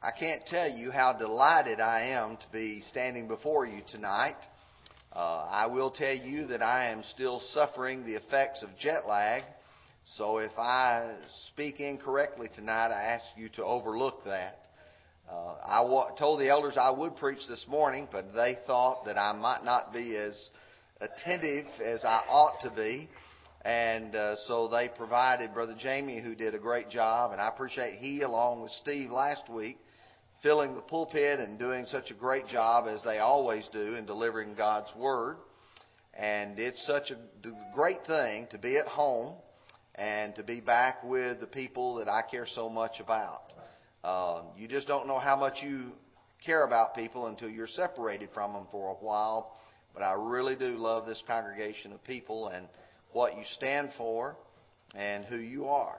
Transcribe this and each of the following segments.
I can't tell you how delighted I am to be standing before you tonight. Uh, I will tell you that I am still suffering the effects of jet lag, so if I speak incorrectly tonight, I ask you to overlook that. Uh, I wa- told the elders I would preach this morning, but they thought that I might not be as attentive as I ought to be. And uh, so they provided Brother Jamie, who did a great job, and I appreciate he, along with Steve last week, filling the pulpit and doing such a great job as they always do in delivering God's Word. And it's such a great thing to be at home and to be back with the people that I care so much about. Um, you just don't know how much you care about people until you're separated from them for a while. But I really do love this congregation of people and what you stand for and who you are.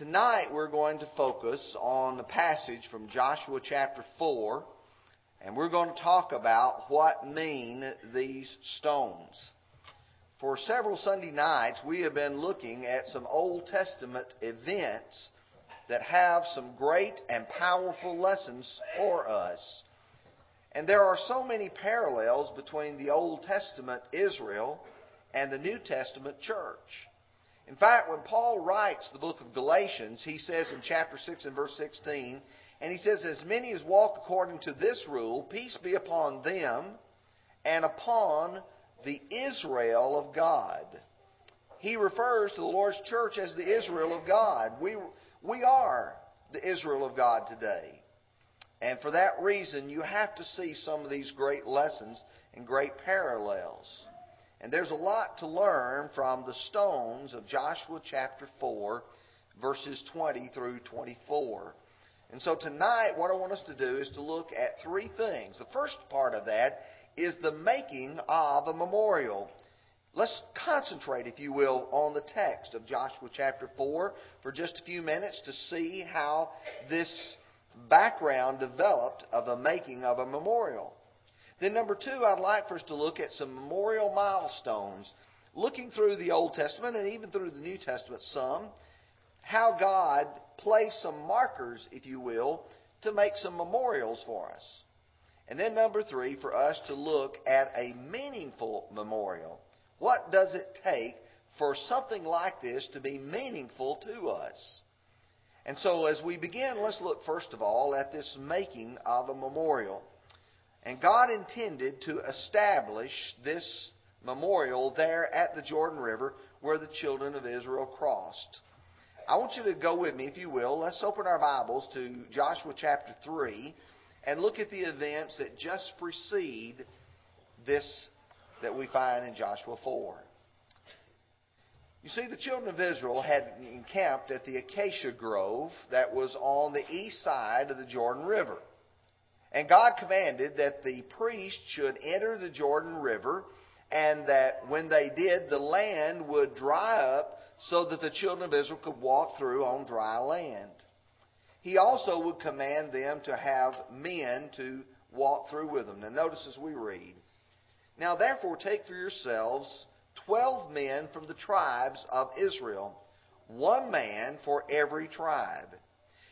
Tonight we're going to focus on the passage from Joshua chapter 4, and we're going to talk about what mean these stones. For several Sunday nights, we have been looking at some Old Testament events that have some great and powerful lessons for us. And there are so many parallels between the Old Testament Israel and the New Testament church. In fact, when Paul writes the book of Galatians, he says in chapter 6 and verse 16, and he says, As many as walk according to this rule, peace be upon them and upon the Israel of God. He refers to the Lord's church as the Israel of God. We, we are the Israel of God today. And for that reason, you have to see some of these great lessons and great parallels. And there's a lot to learn from the stones of Joshua chapter 4, verses 20 through 24. And so tonight, what I want us to do is to look at three things. The first part of that is the making of a memorial. Let's concentrate, if you will, on the text of Joshua chapter 4 for just a few minutes to see how this background developed of the making of a memorial. Then, number two, I'd like for us to look at some memorial milestones, looking through the Old Testament and even through the New Testament some, how God placed some markers, if you will, to make some memorials for us. And then, number three, for us to look at a meaningful memorial. What does it take for something like this to be meaningful to us? And so, as we begin, let's look first of all at this making of a memorial. And God intended to establish this memorial there at the Jordan River where the children of Israel crossed. I want you to go with me, if you will. Let's open our Bibles to Joshua chapter 3 and look at the events that just precede this that we find in Joshua 4. You see, the children of Israel had encamped at the acacia grove that was on the east side of the Jordan River. And God commanded that the priest should enter the Jordan River, and that when they did, the land would dry up so that the children of Israel could walk through on dry land. He also would command them to have men to walk through with them. Now, notice as we read Now, therefore, take for yourselves twelve men from the tribes of Israel, one man for every tribe.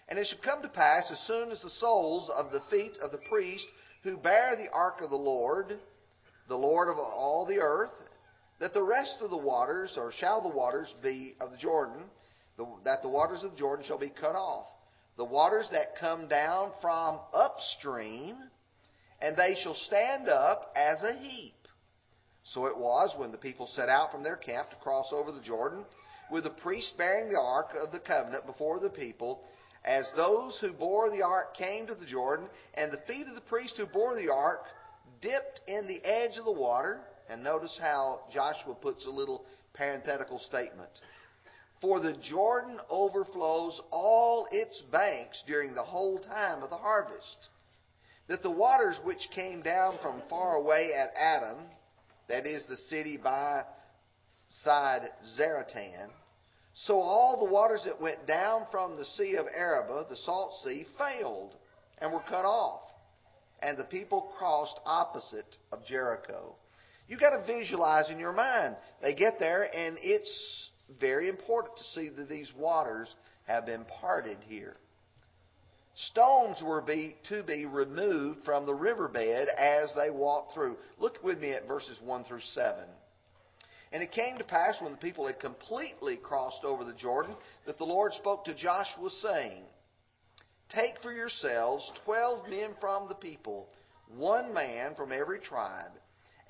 And it shall come to pass, as soon as the soles of the feet of the priest who bear the ark of the Lord, the Lord of all the earth, that the rest of the waters, or shall the waters be of the Jordan, that the waters of the Jordan shall be cut off. The waters that come down from upstream, and they shall stand up as a heap. So it was when the people set out from their camp to cross over the Jordan, with the priest bearing the ark of the covenant before the people, as those who bore the ark came to the Jordan, and the feet of the priest who bore the ark dipped in the edge of the water. And notice how Joshua puts a little parenthetical statement. For the Jordan overflows all its banks during the whole time of the harvest. That the waters which came down from far away at Adam, that is the city by side Zaretan, so all the waters that went down from the Sea of Arabah, the Salt Sea, failed and were cut off. And the people crossed opposite of Jericho. You've got to visualize in your mind. They get there, and it's very important to see that these waters have been parted here. Stones were be, to be removed from the riverbed as they walked through. Look with me at verses 1 through 7. And it came to pass when the people had completely crossed over the Jordan that the Lord spoke to Joshua, saying, Take for yourselves twelve men from the people, one man from every tribe,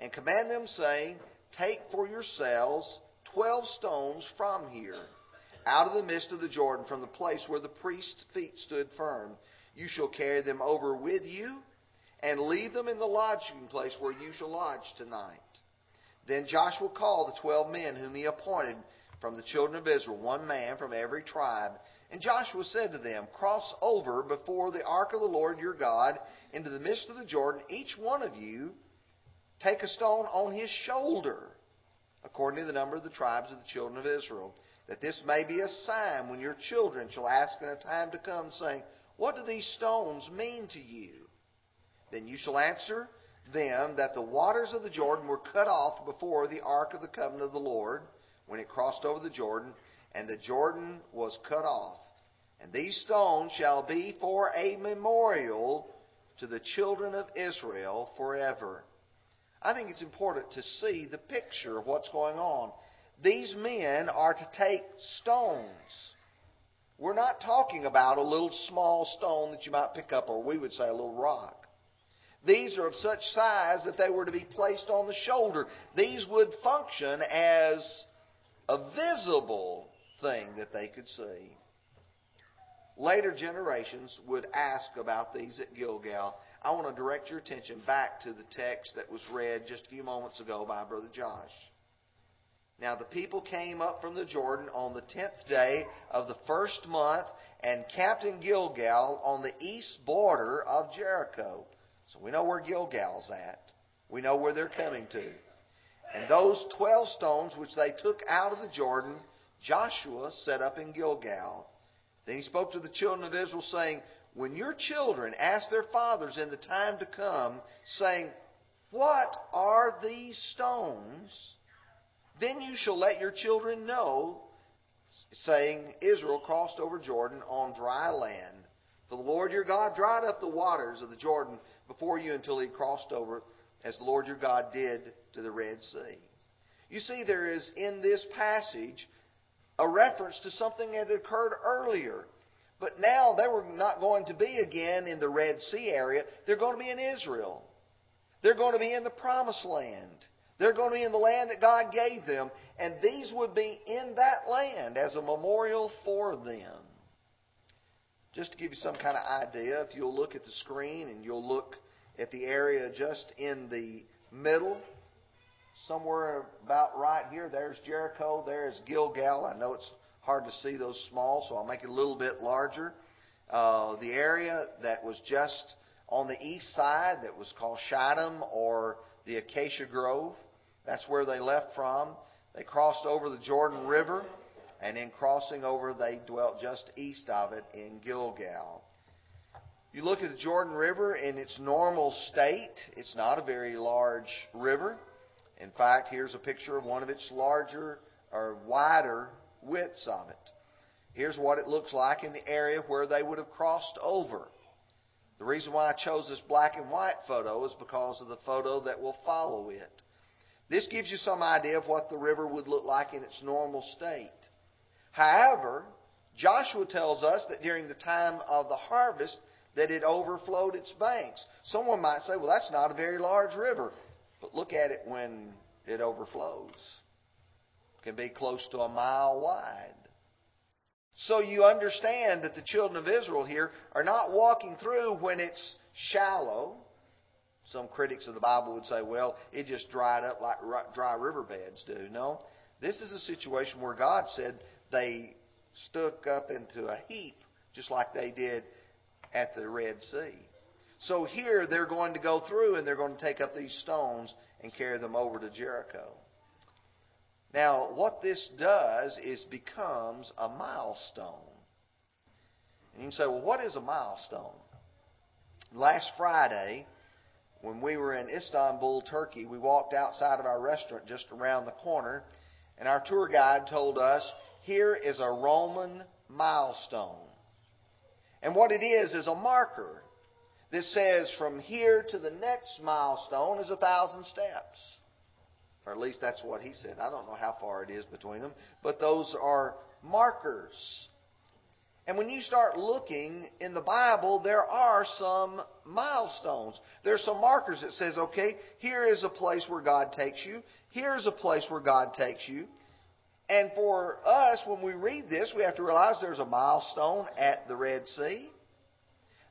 and command them, saying, Take for yourselves twelve stones from here out of the midst of the Jordan from the place where the priest's feet stood firm. You shall carry them over with you and leave them in the lodging place where you shall lodge tonight. Then Joshua called the twelve men whom he appointed from the children of Israel, one man from every tribe. And Joshua said to them, Cross over before the ark of the Lord your God into the midst of the Jordan, each one of you take a stone on his shoulder, according to the number of the tribes of the children of Israel that this may be a sign when your children shall ask in a time to come, saying, What do these stones mean to you? Then you shall answer them that the waters of the Jordan were cut off before the ark of the covenant of the Lord when it crossed over the Jordan, and the Jordan was cut off. And these stones shall be for a memorial to the children of Israel forever. I think it's important to see the picture of what's going on these men are to take stones. We're not talking about a little small stone that you might pick up, or we would say a little rock. These are of such size that they were to be placed on the shoulder. These would function as a visible thing that they could see. Later generations would ask about these at Gilgal. I want to direct your attention back to the text that was read just a few moments ago by Brother Josh. Now the people came up from the Jordan on the tenth day of the first month and camped in Gilgal on the east border of Jericho. So we know where Gilgal's at. We know where they're coming to. And those twelve stones which they took out of the Jordan, Joshua set up in Gilgal. Then he spoke to the children of Israel, saying, When your children ask their fathers in the time to come, saying, What are these stones? Then you shall let your children know, saying, Israel crossed over Jordan on dry land. For the Lord your God dried up the waters of the Jordan before you until he crossed over, as the Lord your God did to the Red Sea. You see, there is in this passage a reference to something that occurred earlier. But now they were not going to be again in the Red Sea area. They're going to be in Israel. They're going to be in the Promised Land. They're going to be in the land that God gave them, and these would be in that land as a memorial for them. Just to give you some kind of idea, if you'll look at the screen and you'll look at the area just in the middle, somewhere about right here, there's Jericho, there's Gilgal. I know it's hard to see those small, so I'll make it a little bit larger. Uh, the area that was just on the east side that was called Shittim or the Acacia Grove. That's where they left from. They crossed over the Jordan River, and in crossing over, they dwelt just east of it in Gilgal. You look at the Jordan River in its normal state, it's not a very large river. In fact, here's a picture of one of its larger or wider widths of it. Here's what it looks like in the area where they would have crossed over. The reason why I chose this black and white photo is because of the photo that will follow it. This gives you some idea of what the river would look like in its normal state. However, Joshua tells us that during the time of the harvest that it overflowed its banks. Someone might say, well, that's not a very large river. But look at it when it overflows. It can be close to a mile wide. So you understand that the children of Israel here are not walking through when it's shallow. Some critics of the Bible would say, well, it just dried up like dry riverbeds do. No. This is a situation where God said they stuck up into a heap, just like they did at the Red Sea. So here they're going to go through and they're going to take up these stones and carry them over to Jericho. Now, what this does is becomes a milestone. And you can say, well, what is a milestone? Last Friday, when we were in Istanbul, Turkey, we walked outside of our restaurant just around the corner, and our tour guide told us, here is a Roman milestone. And what it is is a marker that says from here to the next milestone is a thousand steps. Or at least that's what he said. I don't know how far it is between them, but those are markers. And when you start looking in the Bible, there are some milestones. There's some markers that says, okay, here is a place where God takes you. Here's a place where God takes you. And for us, when we read this, we have to realize there's a milestone at the Red Sea.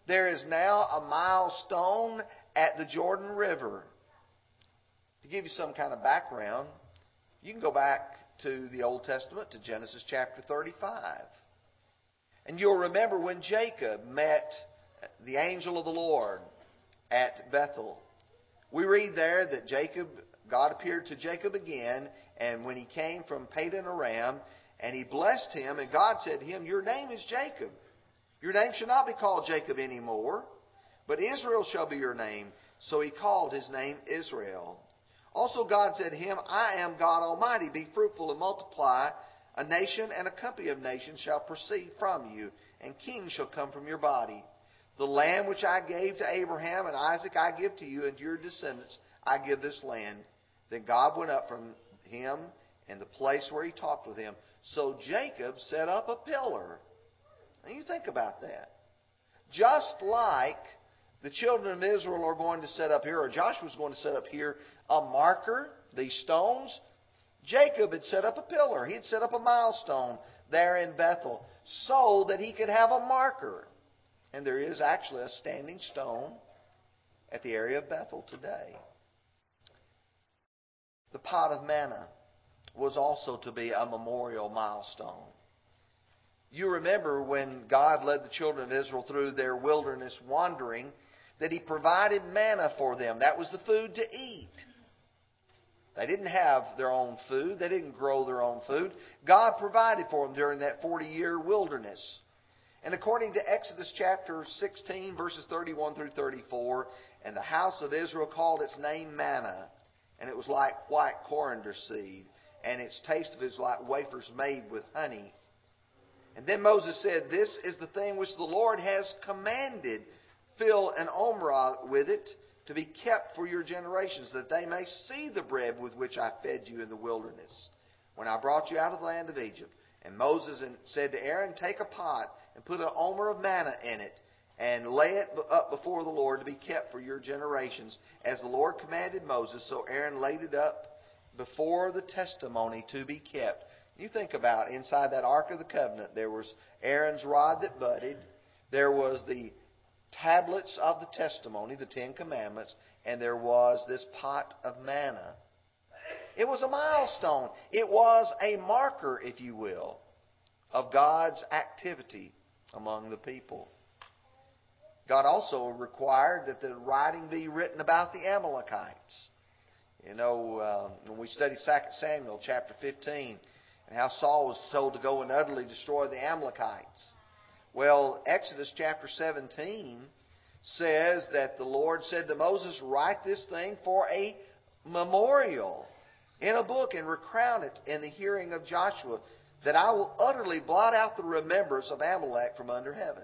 There is now a milestone at the Jordan River. To give you some kind of background, you can go back to the Old Testament, to Genesis chapter 35. And you'll remember when Jacob met the angel of the Lord at Bethel. We read there that Jacob, God appeared to Jacob again, and when he came from Padan Aram, and he blessed him, and God said to him, Your name is Jacob. Your name shall not be called Jacob anymore, but Israel shall be your name. So he called his name Israel. Also, God said to him, I am God Almighty. Be fruitful and multiply. A nation and a company of nations shall proceed from you, and kings shall come from your body. The land which I gave to Abraham and Isaac I give to you and to your descendants I give this land. Then God went up from him and the place where he talked with him. So Jacob set up a pillar. And you think about that. Just like the children of Israel are going to set up here, or Joshua's going to set up here, a marker, these stones, Jacob had set up a pillar. He had set up a milestone there in Bethel so that he could have a marker. And there is actually a standing stone at the area of Bethel today. The pot of manna was also to be a memorial milestone. You remember when God led the children of Israel through their wilderness wandering that He provided manna for them. That was the food to eat. They didn't have their own food. They didn't grow their own food. God provided for them during that 40 year wilderness. And according to Exodus chapter 16, verses 31 through 34, and the house of Israel called its name manna, and it was like white coriander seed, and its taste of it was like wafers made with honey. And then Moses said, This is the thing which the Lord has commanded. Fill an omer with it to be kept for your generations, that they may see the bread with which I fed you in the wilderness, when I brought you out of the land of Egypt. And Moses said to Aaron, Take a pot and put an omer of manna in it, and lay it up before the Lord to be kept for your generations, as the Lord commanded Moses. So Aaron laid it up before the testimony to be kept. You think about inside that Ark of the Covenant, there was Aaron's rod that budded, there was the tablets of the testimony, the Ten Commandments, and there was this pot of manna. It was a milestone. It was a marker, if you will, of God's activity among the people. God also required that the writing be written about the Amalekites. You know, uh, when we study 2 Samuel chapter 15, and how Saul was told to go and utterly destroy the Amalekites. Well, Exodus chapter 17 says that the Lord said to Moses, Write this thing for a memorial in a book and recount it in the hearing of Joshua, that I will utterly blot out the remembrance of Amalek from under heaven.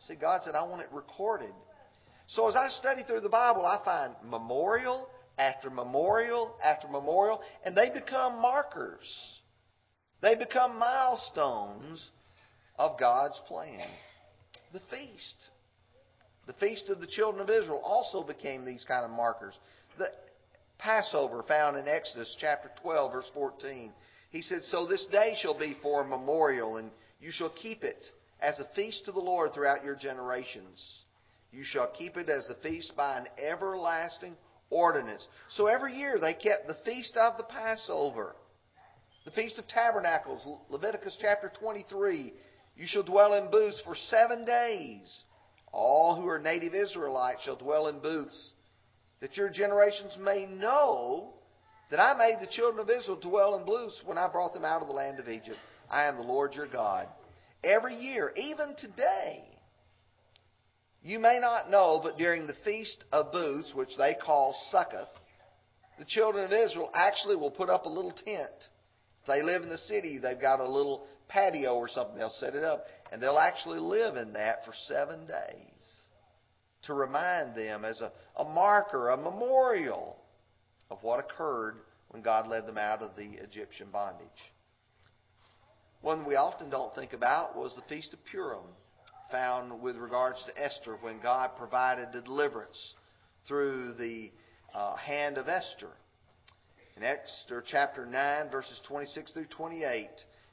See, God said, I want it recorded. So as I study through the Bible, I find memorial after memorial after memorial, and they become markers. They become milestones of God's plan. The feast. The feast of the children of Israel also became these kind of markers. The Passover found in Exodus chapter 12 verse 14. He said, So this day shall be for a memorial, and you shall keep it as a feast to the Lord throughout your generations. You shall keep it as a feast by an everlasting ordinance. So every year they kept the feast of the Passover. The Feast of Tabernacles, Leviticus chapter 23. You shall dwell in booths for seven days. All who are native Israelites shall dwell in booths, that your generations may know that I made the children of Israel dwell in booths when I brought them out of the land of Egypt. I am the Lord your God. Every year, even today, you may not know, but during the Feast of Booths, which they call Succoth, the children of Israel actually will put up a little tent. If they live in the city, they've got a little patio or something. They'll set it up, and they'll actually live in that for seven days to remind them as a, a marker, a memorial of what occurred when God led them out of the Egyptian bondage. One we often don't think about was the Feast of Purim, found with regards to Esther when God provided the deliverance through the uh, hand of Esther. In Esther chapter 9, verses 26 through 28,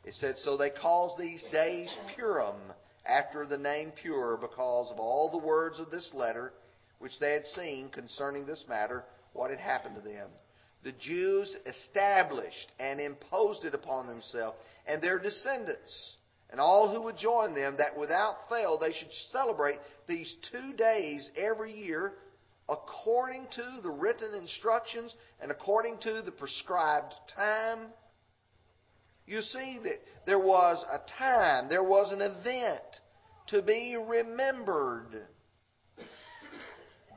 it said, So they caused these days Purim after the name Pur because of all the words of this letter which they had seen concerning this matter, what had happened to them. The Jews established and imposed it upon themselves and their descendants and all who would join them that without fail they should celebrate these two days every year according to the written instructions and according to the prescribed time. You see that there was a time, there was an event to be remembered.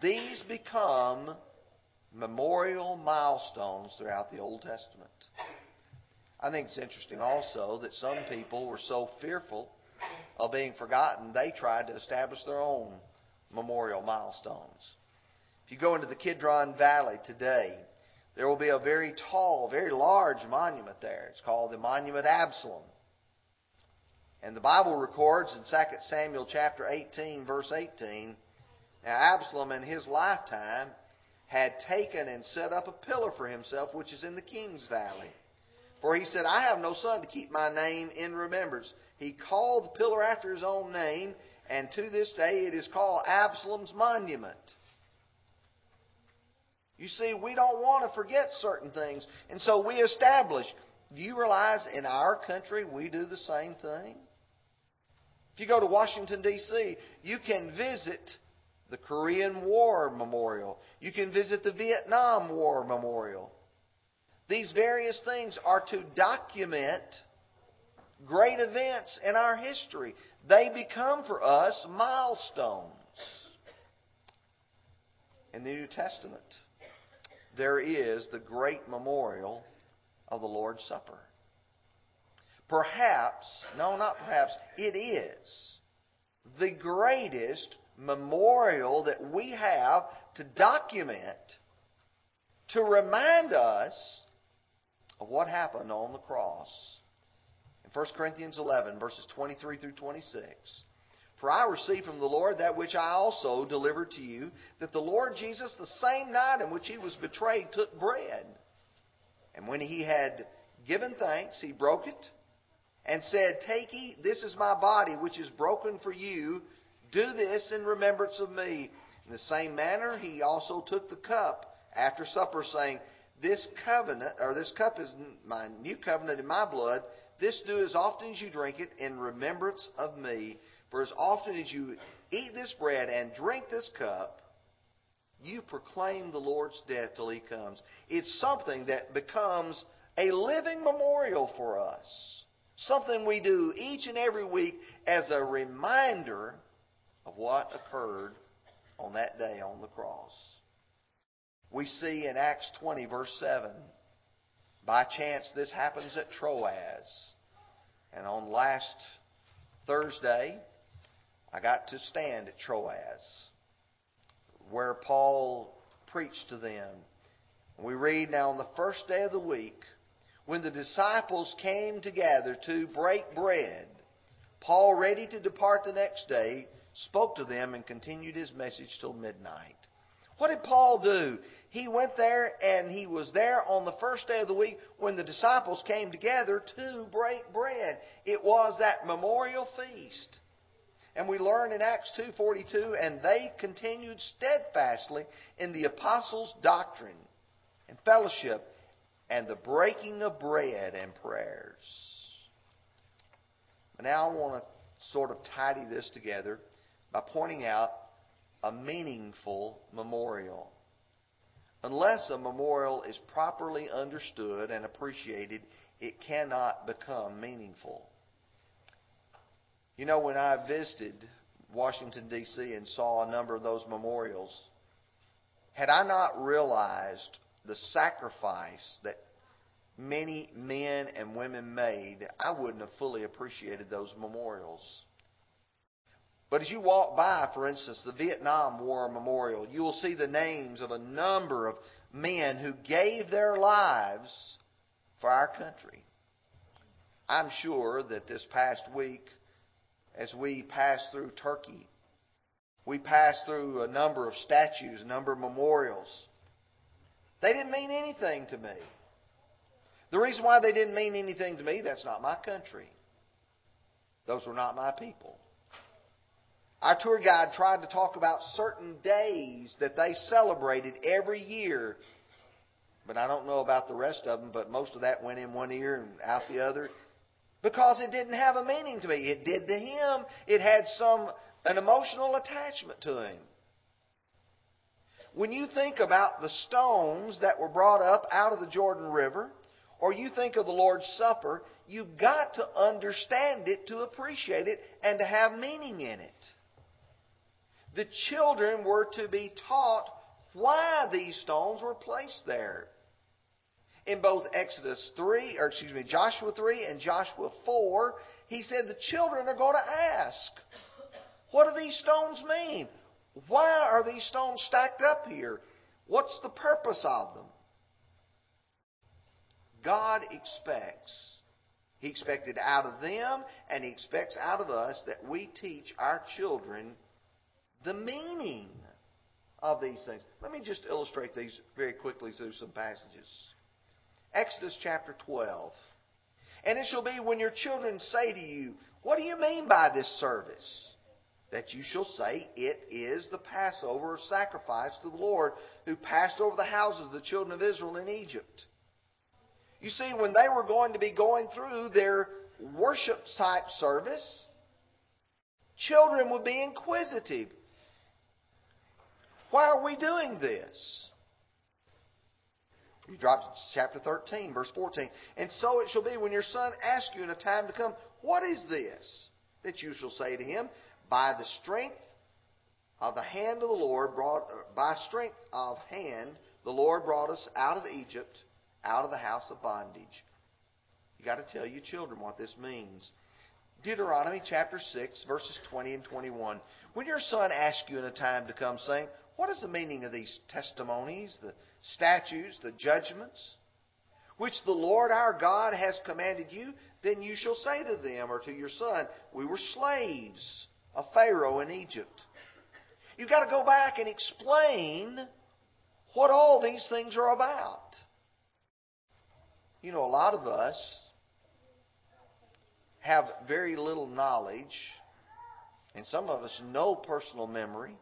These become memorial milestones throughout the Old Testament. I think it's interesting also that some people were so fearful of being forgotten, they tried to establish their own memorial milestones. If you go into the Kidron Valley today, there will be a very tall, very large monument there. It's called the Monument Absalom. And the Bible records in 2 Samuel chapter 18, verse 18, now Absalom in his lifetime had taken and set up a pillar for himself, which is in the king's valley. For he said, I have no son to keep my name in remembrance. He called the pillar after his own name, and to this day it is called Absalom's monument. You see, we don't want to forget certain things, and so we establish. Do you realize in our country we do the same thing? If you go to Washington, D.C., you can visit the Korean War Memorial. You can visit the Vietnam War Memorial. These various things are to document great events in our history. They become for us milestones. In the New Testament, there is the great memorial of the Lord's Supper. Perhaps, no, not perhaps, it is the greatest memorial that we have to document, to remind us of what happened on the cross. In 1 Corinthians 11, verses 23 through 26. For I received from the Lord that which I also delivered to you, that the Lord Jesus, the same night in which he was betrayed, took bread. And when he had given thanks, he broke it and said, Take, eat, this is my body, which is broken for you. Do this in remembrance of me. In the same manner, he also took the cup after supper, saying, This covenant, or this cup is my new covenant in my blood. This do as often as you drink it in remembrance of me. For as often as you eat this bread and drink this cup, you proclaim the Lord's death till he comes. It's something that becomes a living memorial for us. Something we do each and every week as a reminder of what occurred on that day on the cross. We see in Acts 20, verse 7, by chance this happens at Troas. And on last Thursday, I got to stand at Troas, where Paul preached to them. We read now on the first day of the week, when the disciples came together to break bread, Paul, ready to depart the next day, spoke to them and continued his message till midnight. What did Paul do? He went there and he was there on the first day of the week when the disciples came together to break bread. It was that memorial feast. And we learn in Acts 2:42 and they continued steadfastly in the apostles' doctrine and fellowship and the breaking of bread and prayers. Now I want to sort of tidy this together by pointing out a meaningful memorial. Unless a memorial is properly understood and appreciated, it cannot become meaningful. You know, when I visited Washington, D.C., and saw a number of those memorials, had I not realized the sacrifice that many men and women made, I wouldn't have fully appreciated those memorials. But as you walk by, for instance, the Vietnam War Memorial, you will see the names of a number of men who gave their lives for our country. I'm sure that this past week, as we passed through Turkey, we passed through a number of statues, a number of memorials. They didn't mean anything to me. The reason why they didn't mean anything to me, that's not my country. Those were not my people. Our tour guide tried to talk about certain days that they celebrated every year. But I don't know about the rest of them, but most of that went in one ear and out the other because it didn't have a meaning to me. It did to him. It had some an emotional attachment to him. When you think about the stones that were brought up out of the Jordan River, or you think of the Lord's Supper, you've got to understand it to appreciate it and to have meaning in it. The children were to be taught why these stones were placed there. In both Exodus 3, or excuse me, Joshua 3 and Joshua 4, he said the children are going to ask, what do these stones mean? Why are these stones stacked up here? What's the purpose of them? God expects. He expected out of them, and He expects out of us that we teach our children the meaning of these things. Let me just illustrate these very quickly through some passages. Exodus chapter 12. And it shall be when your children say to you, What do you mean by this service? That you shall say, It is the Passover sacrifice to the Lord who passed over the houses of the children of Israel in Egypt. You see, when they were going to be going through their worship type service, children would be inquisitive. Why are we doing this? You drop to chapter 13, verse 14. And so it shall be when your son asks you in a time to come, What is this? That you shall say to him, By the strength of the hand of the Lord, brought, by strength of hand, the Lord brought us out of Egypt out of the house of bondage. You got to tell your children what this means. Deuteronomy chapter 6, verses 20 and 21. When your son asks you in a time to come, saying, What is the meaning of these testimonies, the statutes, the judgments, which the Lord our God has commanded you? Then you shall say to them or to your son, We were slaves of Pharaoh in Egypt. You've got to go back and explain what all these things are about. You know, a lot of us have very little knowledge, and some of us no personal memory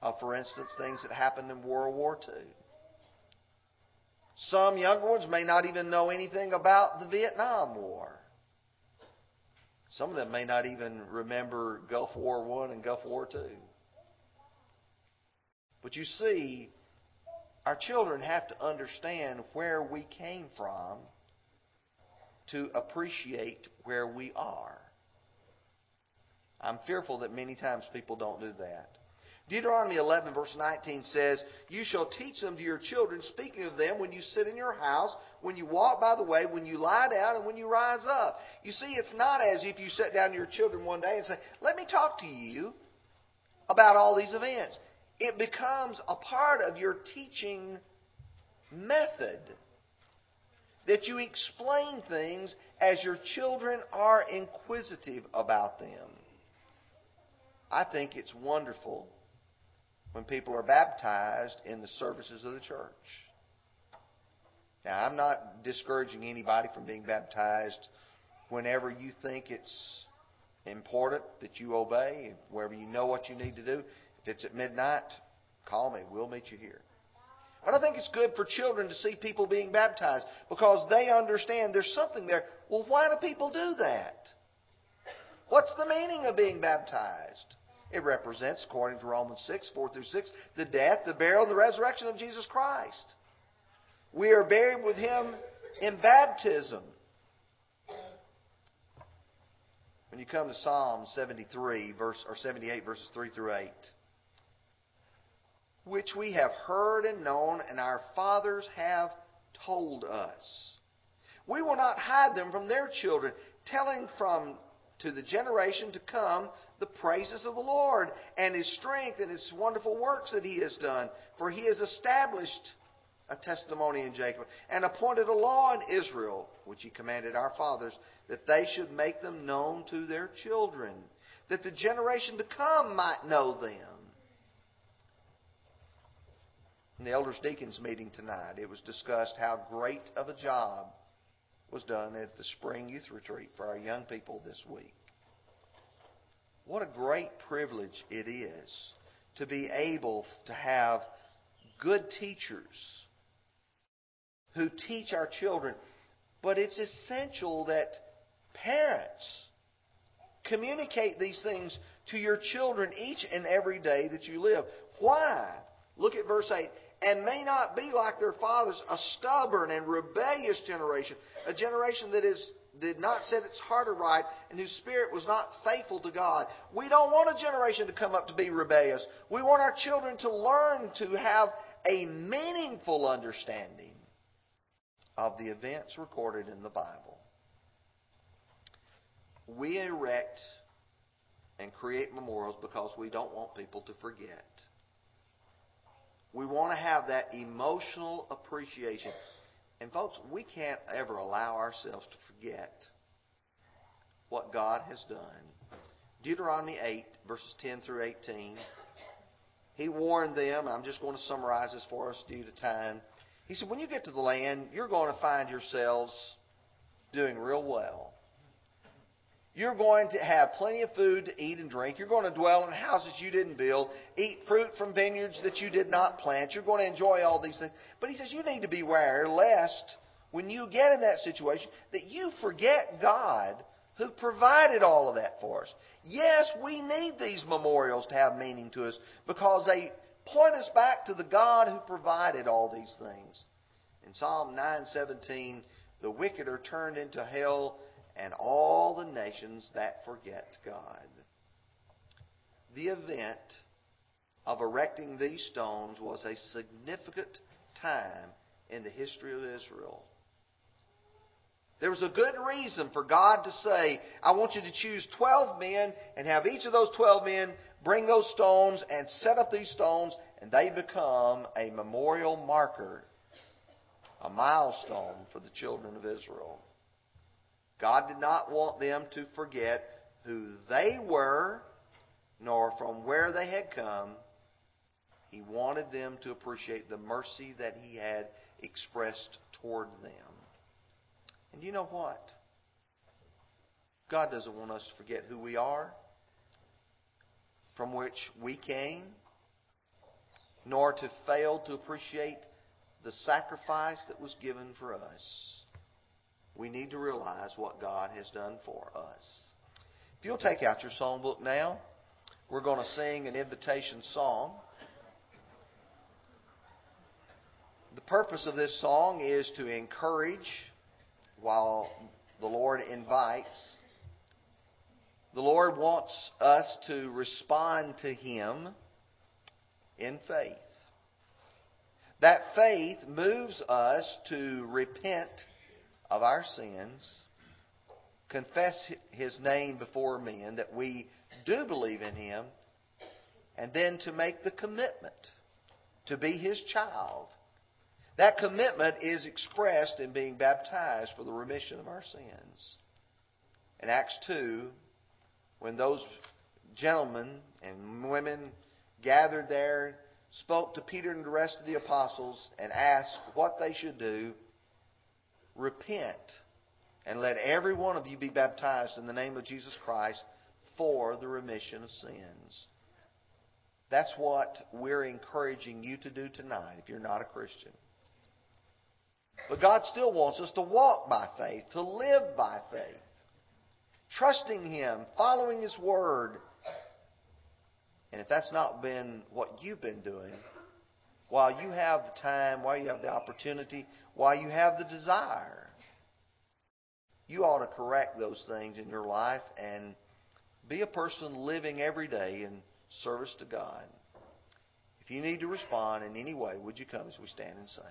of, for instance, things that happened in World War II. Some younger ones may not even know anything about the Vietnam War. Some of them may not even remember Gulf War One and Gulf War Two. But you see, our children have to understand where we came from to appreciate where we are. I'm fearful that many times people don't do that. Deuteronomy 11, verse 19 says, You shall teach them to your children, speaking of them when you sit in your house, when you walk by the way, when you lie down, and when you rise up. You see, it's not as if you sit down to your children one day and say, Let me talk to you about all these events it becomes a part of your teaching method that you explain things as your children are inquisitive about them. I think it's wonderful when people are baptized in the services of the church. Now, I'm not discouraging anybody from being baptized whenever you think it's important that you obey, wherever you know what you need to do. If it's at midnight, call me. We'll meet you here. But I think it's good for children to see people being baptized because they understand there's something there. Well, why do people do that? What's the meaning of being baptized? It represents, according to Romans 6, 4 through 6, the death, the burial, and the resurrection of Jesus Christ. We are buried with Him in baptism. When you come to Psalm 73, verse, or 78, verses 3 through 8 which we have heard and known, and our fathers have told us. We will not hide them from their children, telling from to the generation to come the praises of the Lord and his strength and his wonderful works that he has done. For he has established a testimony in Jacob and appointed a law in Israel, which he commanded our fathers, that they should make them known to their children, that the generation to come might know them. In the elders deacons meeting tonight, it was discussed how great of a job was done at the spring youth retreat for our young people this week. What a great privilege it is to be able to have good teachers who teach our children. But it's essential that parents communicate these things to your children each and every day that you live. Why? Look at verse 8 and may not be like their fathers, a stubborn and rebellious generation, a generation that is did not set its heart aright and whose spirit was not faithful to God. We don't want a generation to come up to be rebellious. We want our children to learn to have a meaningful understanding of the events recorded in the Bible. We erect and create memorials because we don't want people to forget. We want to have that emotional appreciation. And, folks, we can't ever allow ourselves to forget what God has done. Deuteronomy 8, verses 10 through 18. He warned them, I'm just going to summarize this for us due to time. He said, When you get to the land, you're going to find yourselves doing real well. You're going to have plenty of food to eat and drink. You're going to dwell in houses you didn't build, eat fruit from vineyards that you did not plant. You're going to enjoy all these things. But he says you need to beware lest when you get in that situation that you forget God who provided all of that for us. Yes, we need these memorials to have meaning to us because they point us back to the God who provided all these things. In Psalm 9:17, the wicked are turned into hell and all the nations that forget God. The event of erecting these stones was a significant time in the history of Israel. There was a good reason for God to say, I want you to choose 12 men and have each of those 12 men bring those stones and set up these stones, and they become a memorial marker, a milestone for the children of Israel. God did not want them to forget who they were, nor from where they had come. He wanted them to appreciate the mercy that He had expressed toward them. And you know what? God doesn't want us to forget who we are, from which we came, nor to fail to appreciate the sacrifice that was given for us we need to realize what God has done for us. If you'll take out your songbook now, we're going to sing an invitation song. The purpose of this song is to encourage while the Lord invites. The Lord wants us to respond to Him in faith. That faith moves us to repent of our sins, confess His name before men, that we do believe in Him, and then to make the commitment to be His child. That commitment is expressed in being baptized for the remission of our sins. In Acts 2, when those gentlemen and women gathered there, spoke to Peter and the rest of the apostles, and asked what they should do, Repent and let every one of you be baptized in the name of Jesus Christ for the remission of sins. That's what we're encouraging you to do tonight if you're not a Christian. But God still wants us to walk by faith, to live by faith, trusting Him, following His Word. And if that's not been what you've been doing, while you have the time, while you have the opportunity, while you have the desire. You ought to correct those things in your life and be a person living every day in service to God. If you need to respond in any way, would you come as we stand and sing?